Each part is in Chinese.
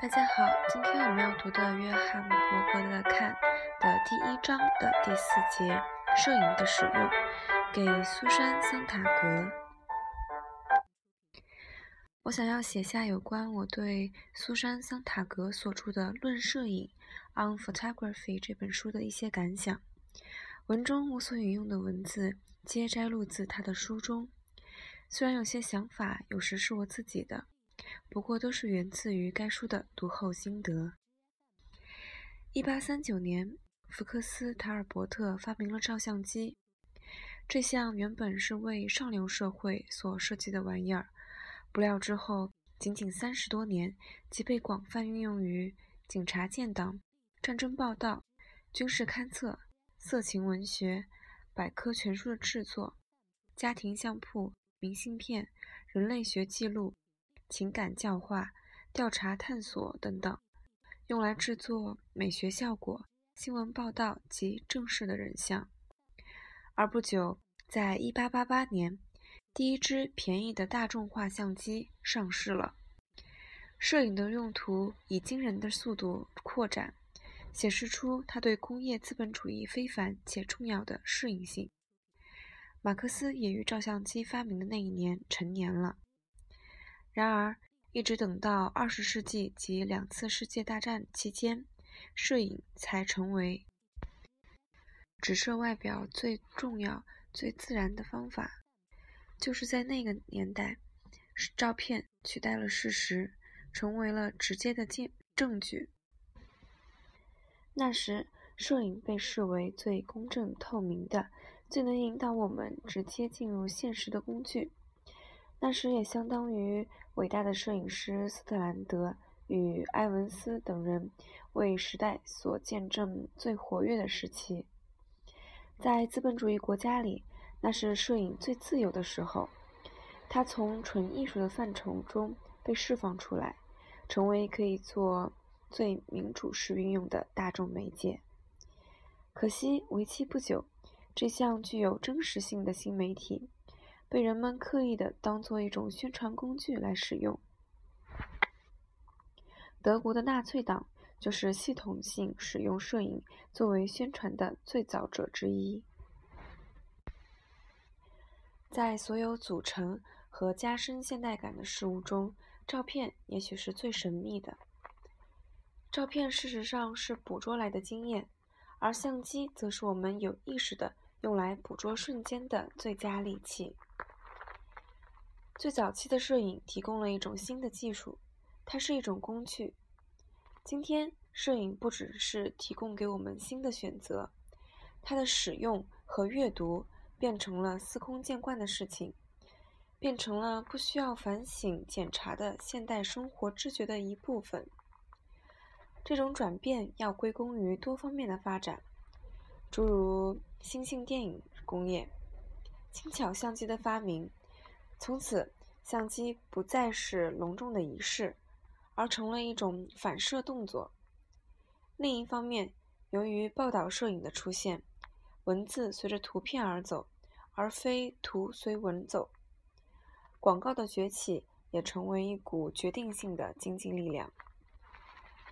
大家好，今天我们要读的约翰·伯格的《看》的第一章的第四节，摄影的使用，给苏珊·桑塔格。我想要写下有关我对苏珊·桑塔格所著的《论摄影》（On Photography） 这本书的一些感想。文中我所引用的文字皆摘录自他的书中，虽然有些想法有时是我自己的。不过都是源自于该书的读后心得。一八三九年，福克斯·塔尔伯特发明了照相机。这项原本是为上流社会所设计的玩意儿，不料之后仅仅三十多年，即被广泛运用于警察建档、战争报道、军事勘测、色情文学、百科全书的制作、家庭相簿、明信片、人类学记录。情感教化、调查探索等等，用来制作美学效果、新闻报道及正式的人像。而不久，在1888年，第一支便宜的大众化相机上市了。摄影的用途以惊人的速度扩展，显示出它对工业资本主义非凡且重要的适应性。马克思也于照相机发明的那一年成年了。然而，一直等到二十世纪及两次世界大战期间，摄影才成为直射外表最重要、最自然的方法。就是在那个年代，照片取代了事实，成为了直接的证证据。那时，摄影被视为最公正、透明的、最能引导我们直接进入现实的工具。那时也相当于伟大的摄影师斯特兰德与埃文斯等人为时代所见证最活跃的时期。在资本主义国家里，那是摄影最自由的时候。它从纯艺术的范畴中被释放出来，成为可以做最民主式运用的大众媒介。可惜，为期不久，这项具有真实性的新媒体。被人们刻意的当做一种宣传工具来使用。德国的纳粹党就是系统性使用摄影作为宣传的最早者之一。在所有组成和加深现代感的事物中，照片也许是最神秘的。照片事实上是捕捉来的经验，而相机则是我们有意识的用来捕捉瞬间的最佳利器。最早期的摄影提供了一种新的技术，它是一种工具。今天，摄影不只是提供给我们新的选择，它的使用和阅读变成了司空见惯的事情，变成了不需要反省检查的现代生活知觉的一部分。这种转变要归功于多方面的发展，诸如新兴电影工业、轻巧相机的发明。从此，相机不再是隆重的仪式，而成了一种反射动作。另一方面，由于报道摄影的出现，文字随着图片而走，而非图随文走。广告的崛起也成为一股决定性的经济力量。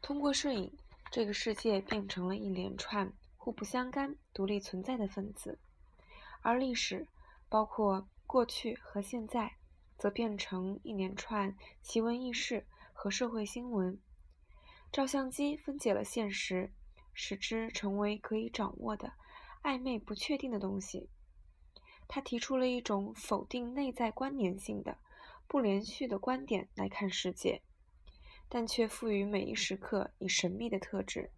通过摄影，这个世界变成了一连串互不相干、独立存在的分子，而历史，包括。过去和现在，则变成一连串奇闻异事和社会新闻。照相机分解了现实，使之成为可以掌握的、暧昧不确定的东西。他提出了一种否定内在关联性的、不连续的观点来看世界，但却赋予每一时刻以神秘的特质。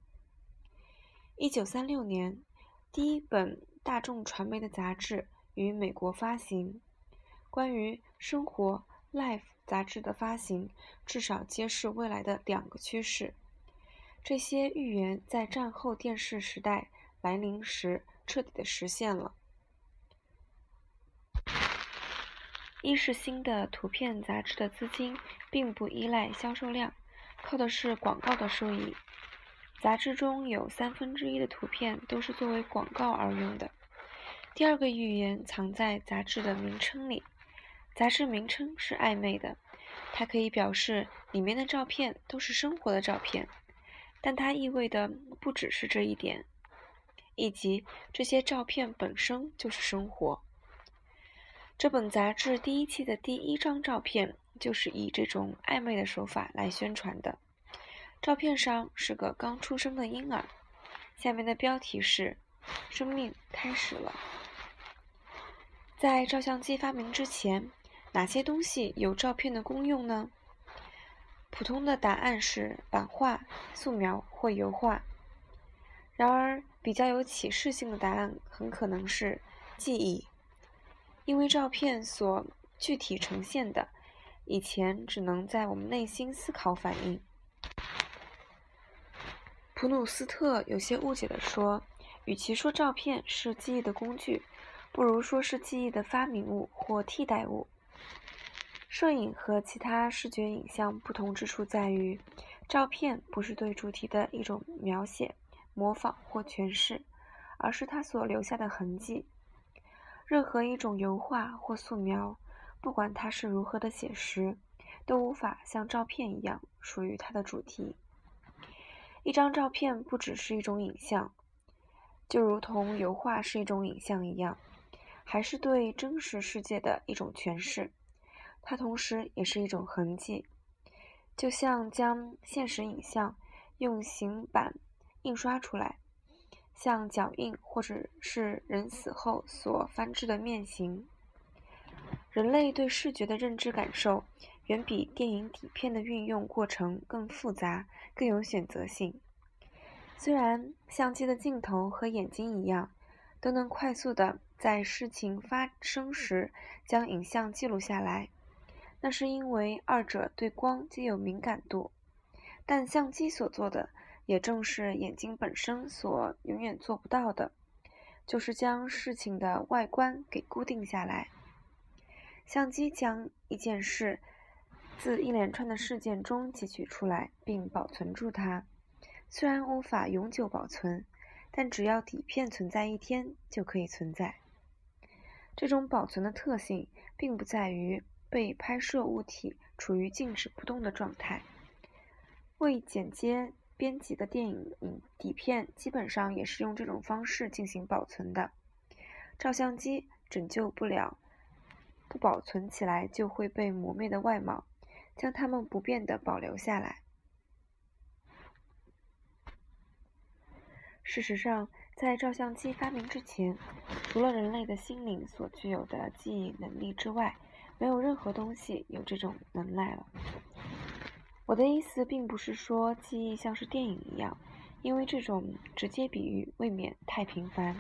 一九三六年，第一本大众传媒的杂志。于美国发行，关于生活《Life》杂志的发行，至少揭示未来的两个趋势。这些预言在战后电视时代来临时彻底的实现了。一是新的图片杂志的资金并不依赖销售量，靠的是广告的收益。杂志中有三分之一的图片都是作为广告而用的。第二个预言藏在杂志的名称里，杂志名称是暧昧的，它可以表示里面的照片都是生活的照片，但它意味的不只是这一点，以及这些照片本身就是生活。这本杂志第一期的第一张照片就是以这种暧昧的手法来宣传的。照片上是个刚出生的婴儿，下面的标题是“生命开始了”。在照相机发明之前，哪些东西有照片的功用呢？普通的答案是版画、素描或油画。然而，比较有启示性的答案很可能是记忆，因为照片所具体呈现的，以前只能在我们内心思考反应。普鲁斯特有些误解地说：“与其说照片是记忆的工具。”不如说是记忆的发明物或替代物。摄影和其他视觉影像不同之处在于，照片不是对主题的一种描写、模仿或诠释，而是它所留下的痕迹。任何一种油画或素描，不管它是如何的写实，都无法像照片一样属于它的主题。一张照片不只是一种影像，就如同油画是一种影像一样。还是对真实世界的一种诠释，它同时也是一种痕迹，就像将现实影像用形板印刷出来，像脚印或者是人死后所翻制的面形。人类对视觉的认知感受远比电影底片的运用过程更复杂、更有选择性。虽然相机的镜头和眼睛一样，都能快速的。在事情发生时将影像记录下来，那是因为二者对光皆有敏感度。但相机所做的，也正是眼睛本身所永远做不到的，就是将事情的外观给固定下来。相机将一件事自一连串的事件中汲取出来，并保存住它，虽然无法永久保存，但只要底片存在一天，就可以存在。这种保存的特性，并不在于被拍摄物体处于静止不动的状态。未剪接编辑的电影底片，基本上也是用这种方式进行保存的。照相机拯救不了不保存起来就会被磨灭的外貌，将它们不变地保留下来。事实上，在照相机发明之前，除了人类的心灵所具有的记忆能力之外，没有任何东西有这种能耐了。我的意思并不是说记忆像是电影一样，因为这种直接比喻未免太频繁。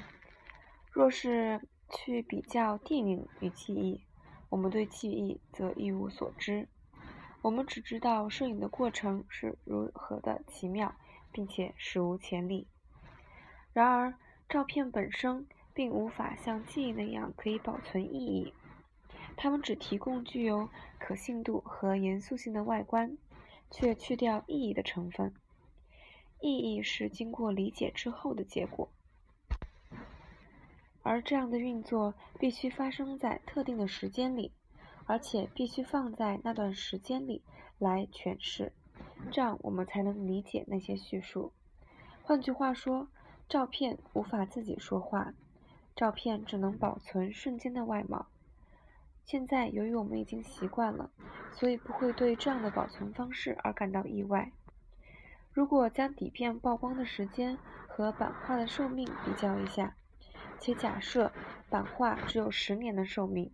若是去比较电影与记忆，我们对记忆则一无所知。我们只知道摄影的过程是如何的奇妙，并且史无前例。然而，照片本身并无法像记忆那样可以保存意义，它们只提供具有可信度和严肃性的外观，却去掉意义的成分。意义是经过理解之后的结果，而这样的运作必须发生在特定的时间里，而且必须放在那段时间里来诠释，这样我们才能理解那些叙述。换句话说。照片无法自己说话，照片只能保存瞬间的外貌。现在，由于我们已经习惯了，所以不会对这样的保存方式而感到意外。如果将底片曝光的时间和版画的寿命比较一下，且假设版画只有十年的寿命，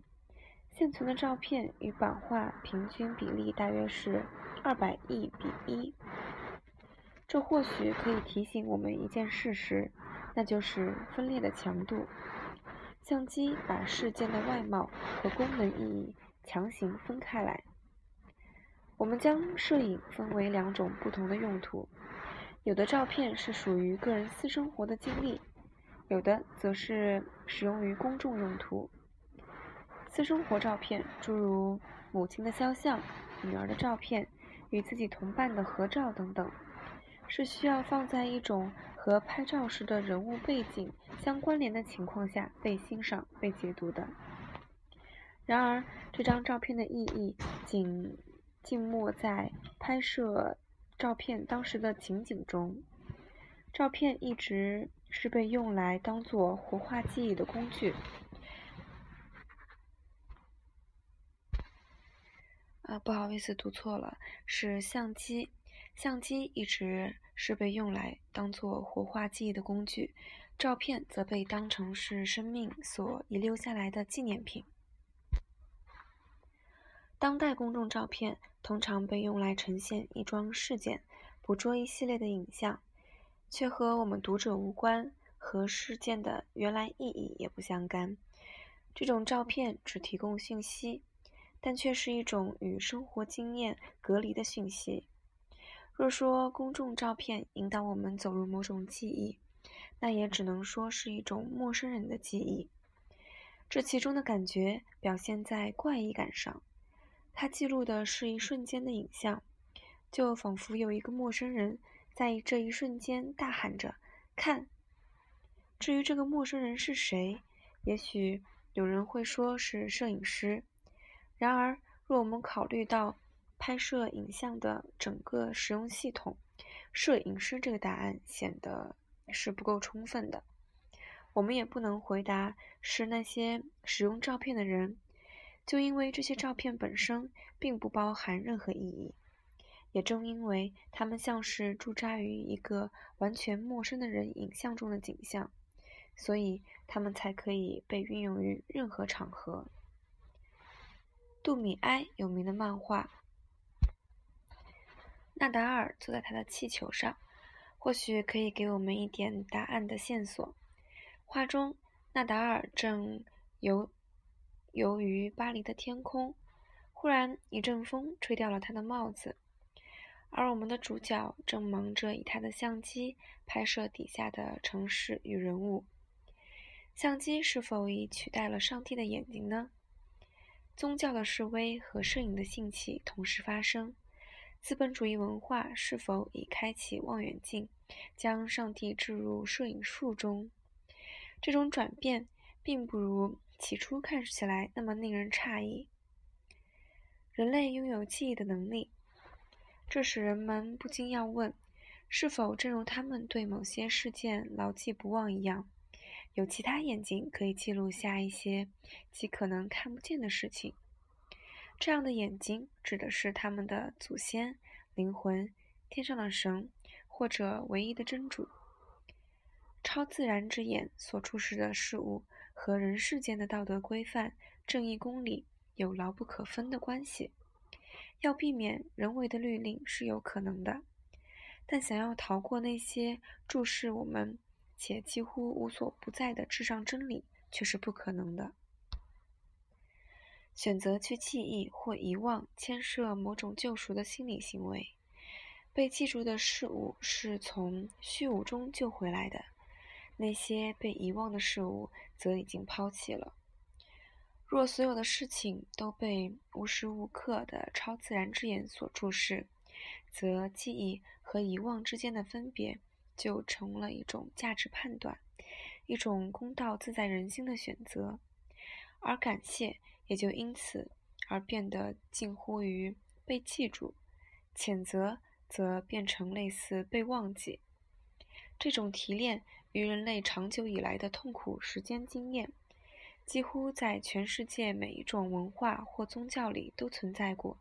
现存的照片与版画平均比例大约是二百亿比一。这或许可以提醒我们一件事实，那就是分裂的强度。相机把事件的外貌和功能意义强行分开来。我们将摄影分为两种不同的用途：有的照片是属于个人私生活的经历，有的则是使用于公众用途。私生活照片，诸如母亲的肖像、女儿的照片、与自己同伴的合照等等。是需要放在一种和拍照时的人物背景相关联的情况下被欣赏、被解读的。然而，这张照片的意义仅浸没在拍摄照片当时的情景中。照片一直是被用来当做活化记忆的工具。啊，不好意思，读错了，是相机。相机一直是被用来当做活化记忆的工具，照片则被当成是生命所遗留下来的纪念品。当代公众照片通常被用来呈现一桩事件，捕捉一系列的影像，却和我们读者无关，和事件的原来意义也不相干。这种照片只提供信息，但却是一种与生活经验隔离的讯息。若说公众照片引导我们走入某种记忆，那也只能说是一种陌生人的记忆。这其中的感觉表现在怪异感上。它记录的是一瞬间的影像，就仿佛有一个陌生人在这一瞬间大喊着“看”。至于这个陌生人是谁，也许有人会说是摄影师。然而，若我们考虑到拍摄影像的整个使用系统，摄影师这个答案显得是不够充分的。我们也不能回答是那些使用照片的人。就因为这些照片本身并不包含任何意义，也正因为他们像是驻扎于一个完全陌生的人影像中的景象，所以他们才可以被运用于任何场合。杜米埃有名的漫画《纳达尔坐在他的气球上》，或许可以给我们一点答案的线索。画中，纳达尔正游。游于巴黎的天空，忽然一阵风吹掉了他的帽子，而我们的主角正忙着以他的相机拍摄底下的城市与人物。相机是否已取代了上帝的眼睛呢？宗教的示威和摄影的兴起同时发生。资本主义文化是否已开启望远镜，将上帝置入摄影术中？这种转变并不如。起初看起来那么令人诧异。人类拥有记忆的能力，这使人们不禁要问：是否正如他们对某些事件牢记不忘一样，有其他眼睛可以记录下一些极可能看不见的事情？这样的眼睛指的是他们的祖先、灵魂、天上的神，或者唯一的真主。超自然之眼所注视的事物。和人世间的道德规范、正义公理有牢不可分的关系。要避免人为的律令是有可能的，但想要逃过那些注视我们且几乎无所不在的至上真理却是不可能的。选择去记忆或遗忘，牵涉某种救赎的心理行为。被记住的事物是从虚无中救回来的。那些被遗忘的事物则已经抛弃了。若所有的事情都被无时无刻的超自然之眼所注视，则记忆和遗忘之间的分别就成了一种价值判断，一种公道自在人心的选择，而感谢也就因此而变得近乎于被记住，谴责则变成类似被忘记。这种提炼。与人类长久以来的痛苦时间经验，几乎在全世界每一种文化或宗教里都存在过，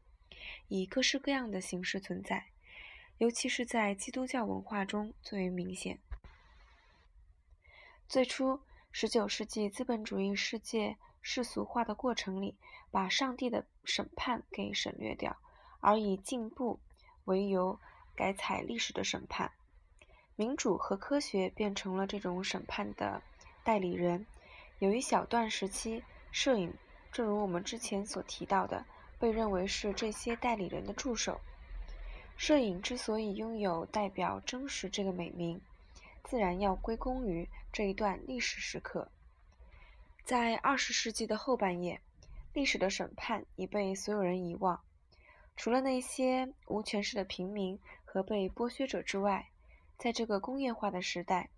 以各式各样的形式存在，尤其是在基督教文化中最为明显。最初，19世纪资本主义世界世俗化的过程里，把上帝的审判给省略掉，而以进步为由改采历史的审判。民主和科学变成了这种审判的代理人。有一小段时期，摄影，正如我们之前所提到的，被认为是这些代理人的助手。摄影之所以拥有代表真实这个美名，自然要归功于这一段历史时刻。在二十世纪的后半叶，历史的审判已被所有人遗忘，除了那些无权势的平民和被剥削者之外。在这个工业化的时代，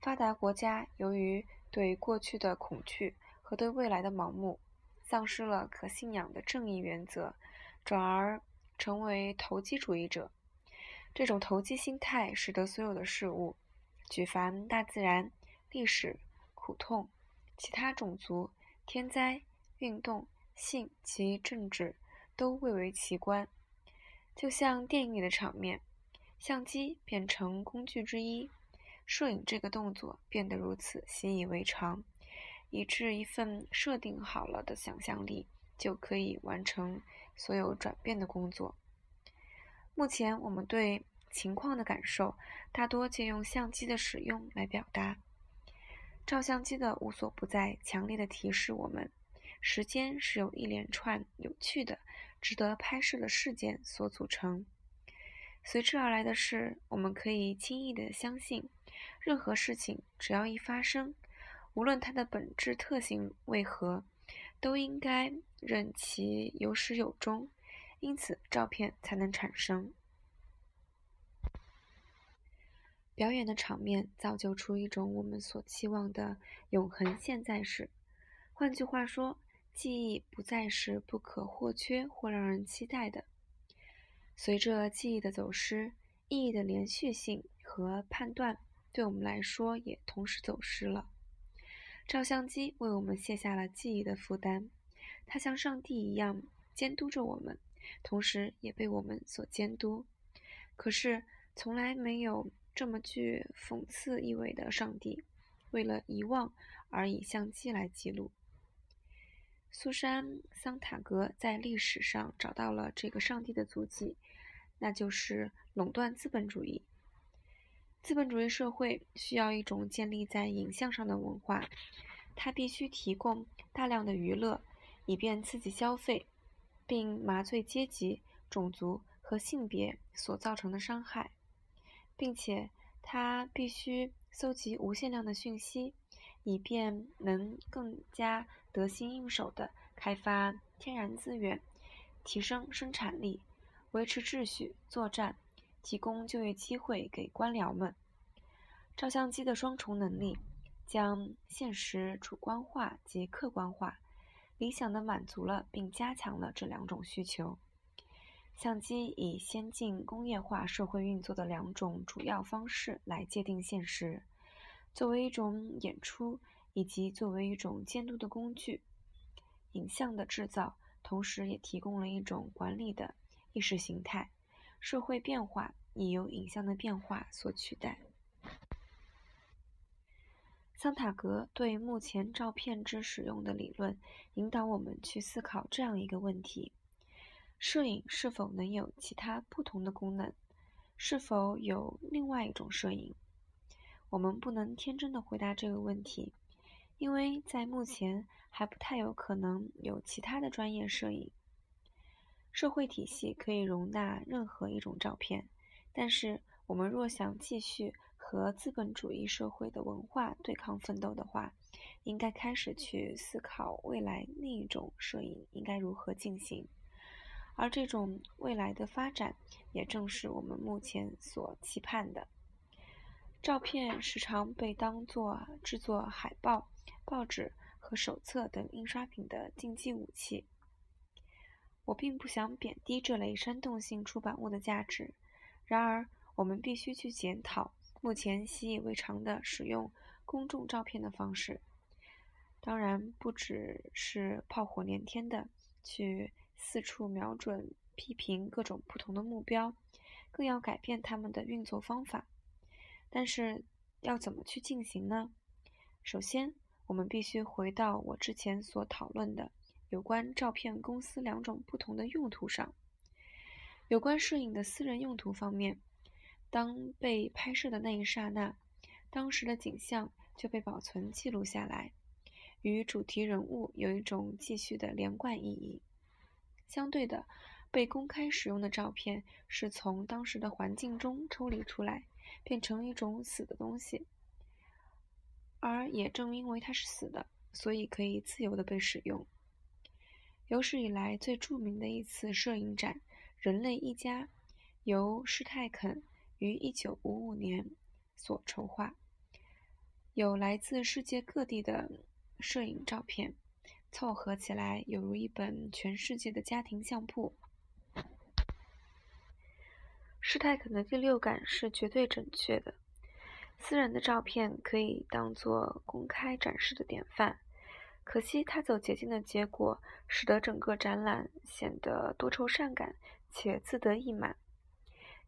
发达国家由于对过去的恐惧和对未来的盲目，丧失了可信仰的正义原则，转而成为投机主义者。这种投机心态使得所有的事物，举凡大自然、历史、苦痛、其他种族、天灾、运动、性及政治，都蔚为奇观。就像电影里的场面，相机变成工具之一，摄影这个动作变得如此习以为常。以致一份设定好了的想象力就可以完成所有转变的工作。目前我们对情况的感受大多借用相机的使用来表达。照相机的无所不在，强烈的提示我们，时间是由一连串有趣的、值得拍摄的事件所组成。随之而来的是，我们可以轻易的相信，任何事情只要一发生。无论它的本质特性为何，都应该任其有始有终，因此照片才能产生。表演的场面造就出一种我们所期望的永恒现在式。换句话说，记忆不再是不可或缺或让人期待的。随着记忆的走失，意义的连续性和判断对我们来说也同时走失了。照相机为我们卸下了记忆的负担，它像上帝一样监督着我们，同时也被我们所监督。可是，从来没有这么具讽刺意味的上帝，为了遗忘而以相机来记录。苏珊·桑塔格在历史上找到了这个上帝的足迹，那就是垄断资本主义。资本主义社会需要一种建立在影像上的文化，它必须提供大量的娱乐，以便刺激消费，并麻醉阶级、种族和性别所造成的伤害，并且它必须搜集无限量的讯息，以便能更加得心应手地开发天然资源，提升生产力，维持秩序，作战。提供就业机会给官僚们。照相机的双重能力将现实主观化及客观化，理想地满足了并加强了这两种需求。相机以先进工业化社会运作的两种主要方式来界定现实，作为一种演出以及作为一种监督的工具。影像的制造同时也提供了一种管理的意识形态。社会变化已由影像的变化所取代。桑塔格对目前照片之使用的理论，引导我们去思考这样一个问题：摄影是否能有其他不同的功能？是否有另外一种摄影？我们不能天真的回答这个问题，因为在目前还不太有可能有其他的专业摄影。社会体系可以容纳任何一种照片，但是我们若想继续和资本主义社会的文化对抗奋斗的话，应该开始去思考未来另一种摄影应该如何进行。而这种未来的发展，也正是我们目前所期盼的。照片时常被当作制作海报、报纸和手册等印刷品的竞技武器。我并不想贬低这类煽动性出版物的价值，然而我们必须去检讨目前习以为常的使用公众照片的方式。当然，不只是炮火连天的去四处瞄准、批评各种不同的目标，更要改变他们的运作方法。但是，要怎么去进行呢？首先，我们必须回到我之前所讨论的。有关照片公司两种不同的用途上，有关摄影的私人用途方面，当被拍摄的那一刹那，当时的景象就被保存记录下来，与主题人物有一种继续的连贯意义。相对的，被公开使用的照片是从当时的环境中抽离出来，变成一种死的东西，而也正因为它是死的，所以可以自由的被使用。有史以来最著名的一次摄影展——人类一家，由施泰肯于1955年所筹划，有来自世界各地的摄影照片，凑合起来犹如一本全世界的家庭相簿。施泰肯的第六感是绝对准确的。私人的照片可以当做公开展示的典范，可惜他走捷径的结果，使得整个展览显得多愁善感且自得意满，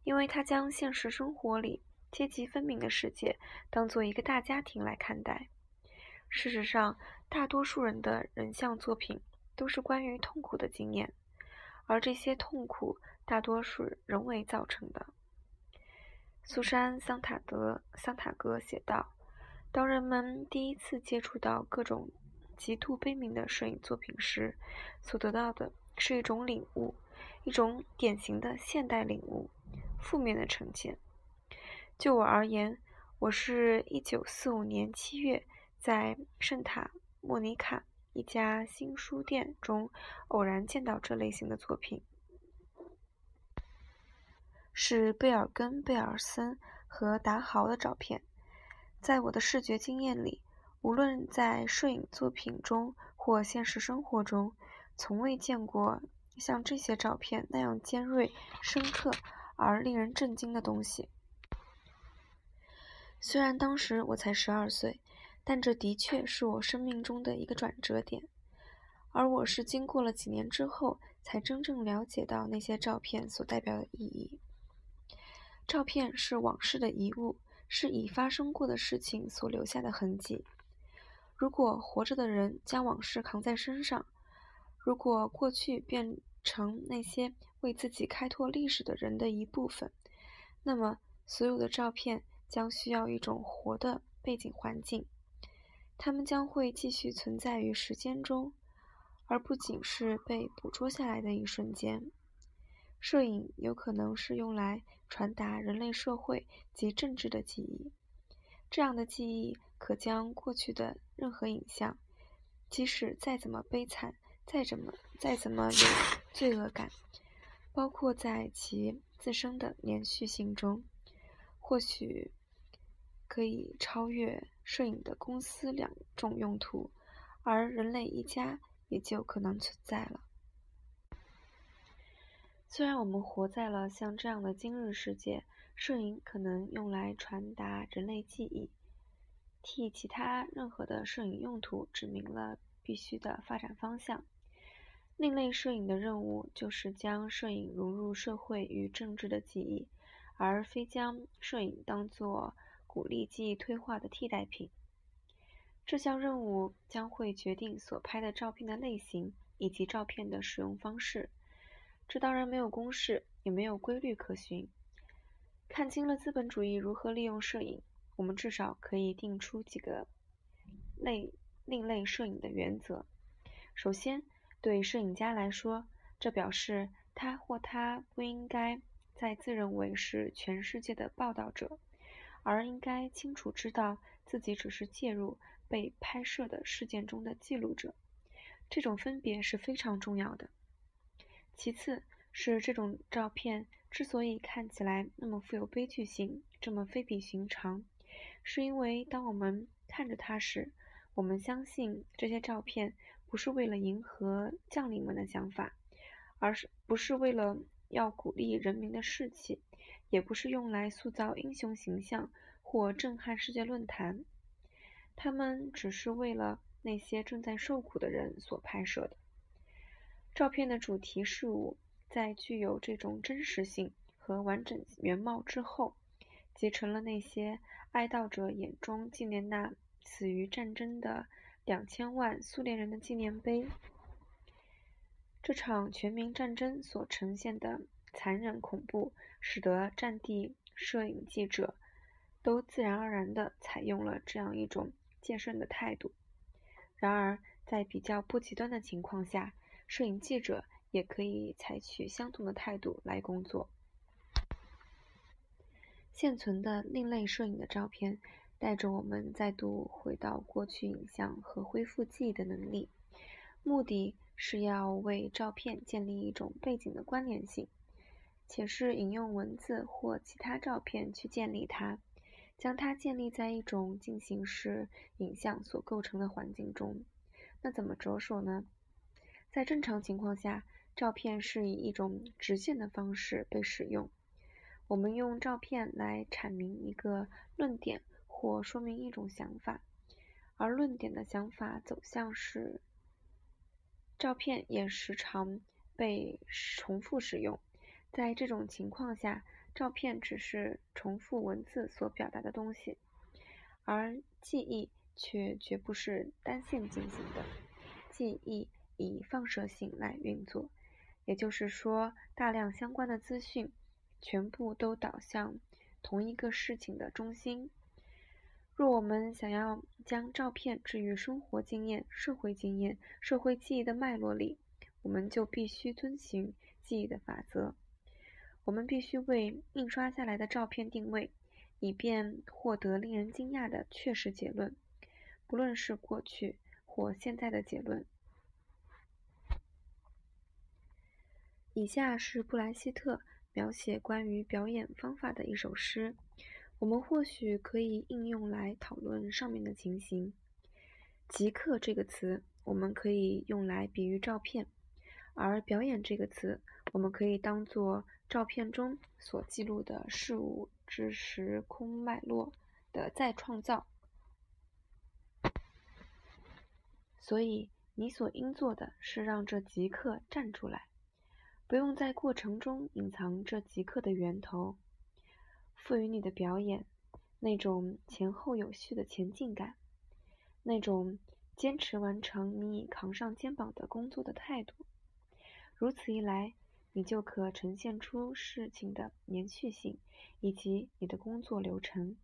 因为他将现实生活里阶级分明的世界当做一个大家庭来看待。事实上，大多数人的人像作品都是关于痛苦的经验，而这些痛苦大多是人为造成的。苏珊·桑塔德桑塔格写道：“当人们第一次接触到各种极度悲悯的摄影作品时，所得到的是一种领悟，一种典型的现代领悟——负面的呈现。就我而言，我是一九四五年七月在圣塔莫尼卡一家新书店中偶然见到这类型的作品。”是贝尔根、贝尔森和达豪的照片。在我的视觉经验里，无论在摄影作品中或现实生活中，从未见过像这些照片那样尖锐、深刻而令人震惊的东西。虽然当时我才十二岁，但这的确是我生命中的一个转折点。而我是经过了几年之后，才真正了解到那些照片所代表的意义。照片是往事的遗物，是已发生过的事情所留下的痕迹。如果活着的人将往事扛在身上，如果过去变成那些为自己开拓历史的人的一部分，那么所有的照片将需要一种活的背景环境。它们将会继续存在于时间中，而不仅是被捕捉下来的一瞬间。摄影有可能是用来传达人类社会及政治的记忆，这样的记忆可将过去的任何影像，即使再怎么悲惨，再怎么再怎么有 罪恶感，包括在其自身的连续性中，或许可以超越摄影的公司两种用途，而人类一家也就可能存在了。虽然我们活在了像这样的今日世界，摄影可能用来传达人类记忆，替其他任何的摄影用途指明了必须的发展方向。另类摄影的任务就是将摄影融入社会与政治的记忆，而非将摄影当作鼓励记忆退化的替代品。这项任务将会决定所拍的照片的类型以及照片的使用方式。这当然没有公式，也没有规律可循。看清了资本主义如何利用摄影，我们至少可以定出几个类另类摄影的原则。首先，对摄影家来说，这表示他或她不应该再自认为是全世界的报道者，而应该清楚知道自己只是介入被拍摄的事件中的记录者。这种分别是非常重要的。其次是这种照片之所以看起来那么富有悲剧性，这么非比寻常，是因为当我们看着它时，我们相信这些照片不是为了迎合将领们的想法，而是不是为了要鼓励人民的士气，也不是用来塑造英雄形象或震撼世界论坛，他们只是为了那些正在受苦的人所拍摄的。照片的主题事物在具有这种真实性和完整原貌之后，结成了那些哀悼者眼中纪念那死于战争的两千万苏联人的纪念碑。这场全民战争所呈现的残忍恐怖，使得战地摄影记者都自然而然地采用了这样一种戒慎的态度。然而，在比较不极端的情况下，摄影记者也可以采取相同的态度来工作。现存的另类摄影的照片，带着我们再度回到过去影像和恢复记忆的能力，目的是要为照片建立一种背景的关联性，且是引用文字或其他照片去建立它，将它建立在一种进行时影像所构成的环境中。那怎么着手呢？在正常情况下，照片是以一种直线的方式被使用。我们用照片来阐明一个论点或说明一种想法，而论点的想法走向是。照片也时常被重复使用，在这种情况下，照片只是重复文字所表达的东西，而记忆却绝不是单线进行的。记忆以放射性来运作，也就是说，大量相关的资讯全部都导向同一个事情的中心。若我们想要将照片置于生活经验、社会经验、社会记忆的脉络里，我们就必须遵循记忆的法则。我们必须为印刷下来的照片定位，以便获得令人惊讶的确实结论，不论是过去或现在的结论。以下是布莱希特描写关于表演方法的一首诗。我们或许可以应用来讨论上面的情形。即刻这个词，我们可以用来比喻照片；而表演这个词，我们可以当做照片中所记录的事物之时空脉络的再创造。所以，你所应做的是让这即刻站出来，不用在过程中隐藏这即刻的源头。赋予你的表演那种前后有序的前进感，那种坚持完成你已扛上肩膀的工作的态度。如此一来，你就可呈现出事情的连续性以及你的工作流程，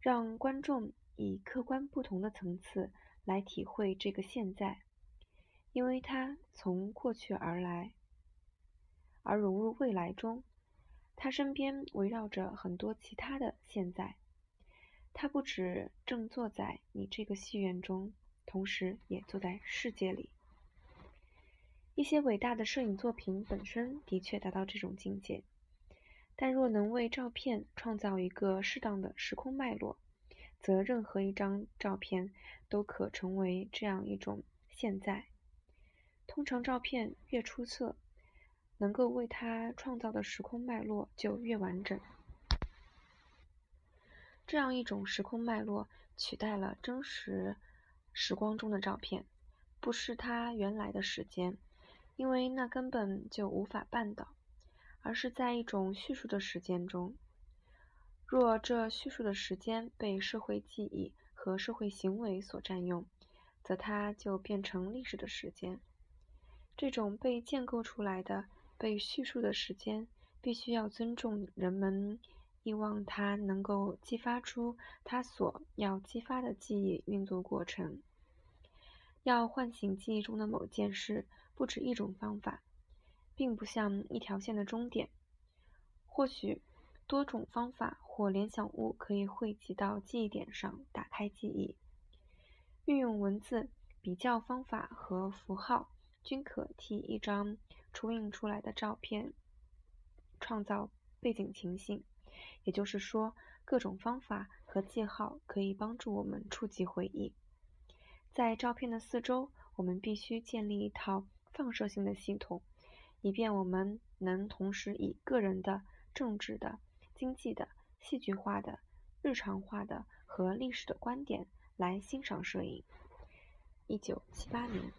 让观众以客观不同的层次来体会这个现在，因为它从过去而来，而融入未来中。他身边围绕着很多其他的现在，他不止正坐在你这个戏院中，同时也坐在世界里。一些伟大的摄影作品本身的确达到这种境界，但若能为照片创造一个适当的时空脉络，则任何一张照片都可成为这样一种现在。通常，照片越出色。能够为他创造的时空脉络就越完整。这样一种时空脉络取代了真实时光中的照片，不是他原来的时间，因为那根本就无法办到，而是在一种叙述的时间中。若这叙述的时间被社会记忆和社会行为所占用，则它就变成历史的时间。这种被建构出来的。被叙述的时间必须要尊重人们希望它能够激发出它所要激发的记忆运作过程。要唤醒记忆中的某件事，不止一种方法，并不像一条线的终点。或许多种方法或联想物可以汇集到记忆点上，打开记忆。运用文字、比较方法和符号均可替一张。初印出来的照片创造背景情形，也就是说，各种方法和记号可以帮助我们触及回忆。在照片的四周，我们必须建立一套放射性的系统，以便我们能同时以个人的、政治的、经济的、戏剧化的、日常化的和历史的观点来欣赏摄影。一九七八年。